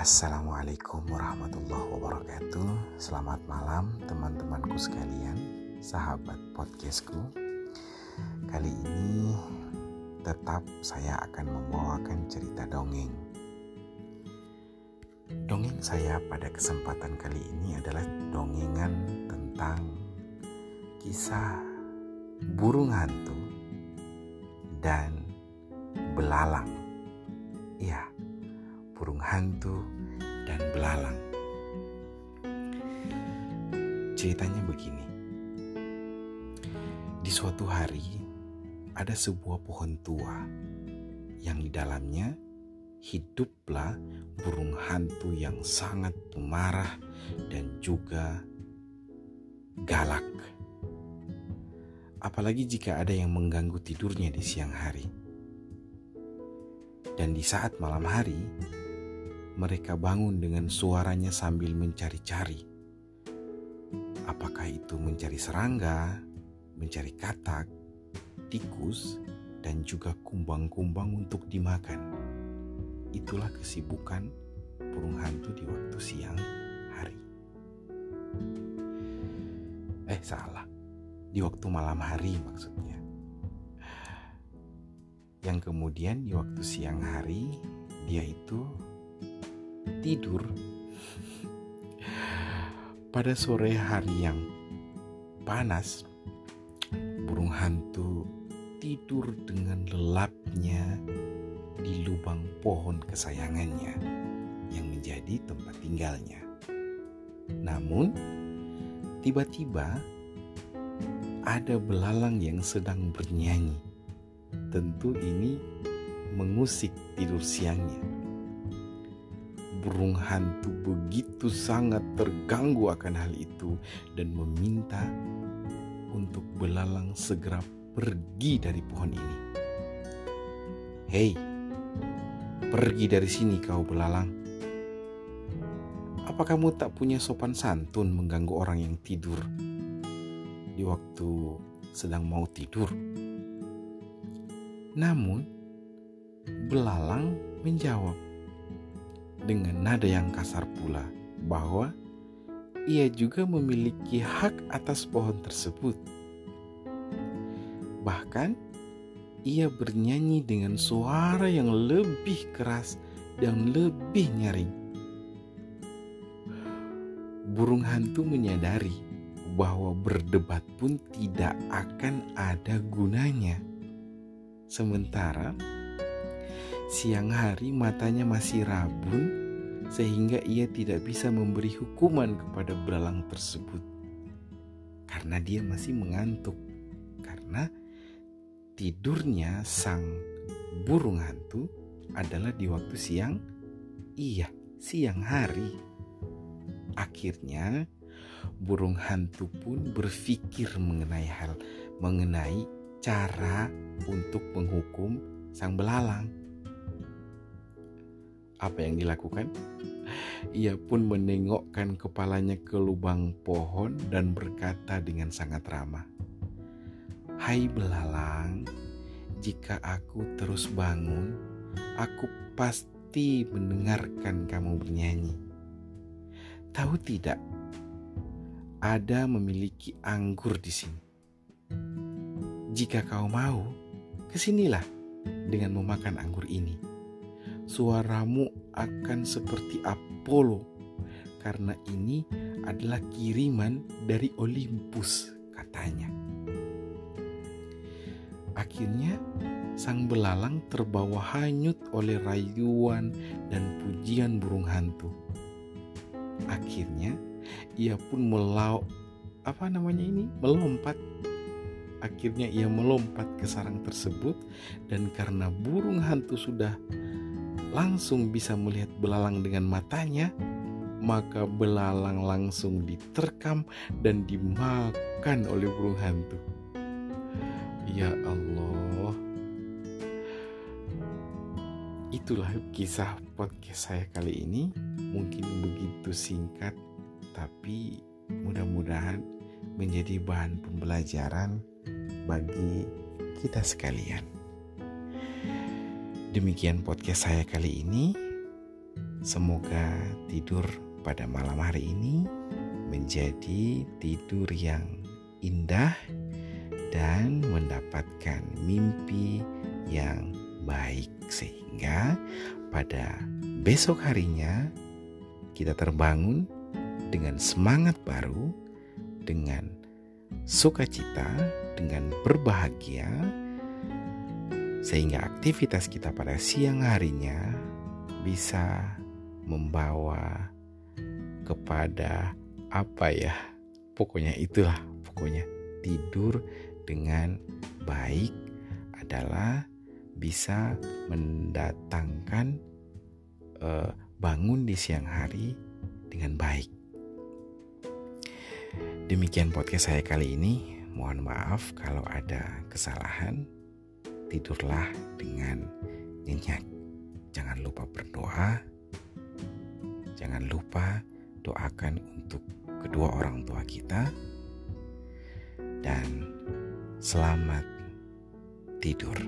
Assalamualaikum warahmatullahi wabarakatuh. Selamat malam teman-temanku sekalian Sahabat podcastku. Kali ini tetap saya akan membawakan cerita dongeng. Dongeng saya pada kesempatan kali ini adalah dongengan tentang kisah burung hantu dan belalang. Iya, burung hantu dan belalang. Ceritanya begini. Di suatu hari ada sebuah pohon tua yang di dalamnya hiduplah burung hantu yang sangat pemarah dan juga galak. Apalagi jika ada yang mengganggu tidurnya di siang hari. Dan di saat malam hari, mereka bangun dengan suaranya sambil mencari-cari. Apakah itu mencari serangga, mencari katak, tikus, dan juga kumbang-kumbang untuk dimakan. Itulah kesibukan burung hantu di waktu siang hari. Eh, salah. Di waktu malam hari maksudnya. Yang kemudian di waktu siang hari dia itu tidur pada sore hari yang panas burung hantu tidur dengan lelapnya di lubang pohon kesayangannya yang menjadi tempat tinggalnya. Namun, tiba-tiba ada belalang yang sedang bernyanyi. Tentu ini mengusik tidur siangnya burung hantu begitu sangat terganggu akan hal itu dan meminta untuk belalang segera pergi dari pohon ini. Hei, pergi dari sini kau belalang. Apa kamu tak punya sopan santun mengganggu orang yang tidur di waktu sedang mau tidur? Namun, belalang menjawab, dengan nada yang kasar pula bahwa ia juga memiliki hak atas pohon tersebut. Bahkan, ia bernyanyi dengan suara yang lebih keras dan lebih nyaring. Burung hantu menyadari bahwa berdebat pun tidak akan ada gunanya. Sementara Siang hari matanya masih rabun sehingga ia tidak bisa memberi hukuman kepada belalang tersebut. Karena dia masih mengantuk. Karena tidurnya sang burung hantu adalah di waktu siang. Iya, siang hari. Akhirnya burung hantu pun berpikir mengenai hal mengenai cara untuk menghukum sang belalang apa yang dilakukan? Ia pun menengokkan kepalanya ke lubang pohon dan berkata dengan sangat ramah, "Hai belalang, jika aku terus bangun, aku pasti mendengarkan kamu bernyanyi. Tahu tidak, ada memiliki anggur di sini. Jika kau mau, ke sinilah dengan memakan anggur ini." Suaramu akan seperti Apollo karena ini adalah kiriman dari Olympus katanya. Akhirnya sang belalang terbawa hanyut oleh rayuan dan pujian burung hantu. Akhirnya ia pun melau apa namanya ini melompat Akhirnya ia melompat ke sarang tersebut dan karena burung hantu sudah langsung bisa melihat belalang dengan matanya, maka belalang langsung diterkam dan dimakan oleh burung hantu. Ya Allah, itulah kisah podcast saya kali ini. Mungkin begitu singkat, tapi mudah-mudahan menjadi bahan pembelajaran bagi kita sekalian. Demikian podcast saya kali ini. Semoga tidur pada malam hari ini menjadi tidur yang indah dan mendapatkan mimpi yang baik sehingga pada besok harinya kita terbangun dengan semangat baru, dengan sukacita, dengan berbahagia, sehingga aktivitas kita pada siang harinya bisa membawa kepada apa ya, pokoknya itulah, pokoknya tidur dengan baik adalah bisa mendatangkan uh, bangun di siang hari dengan baik. Demikian podcast saya kali ini. Mohon maaf kalau ada kesalahan. Tidurlah dengan nyenyak. Jangan lupa berdoa. Jangan lupa doakan untuk kedua orang tua kita. Dan selamat tidur.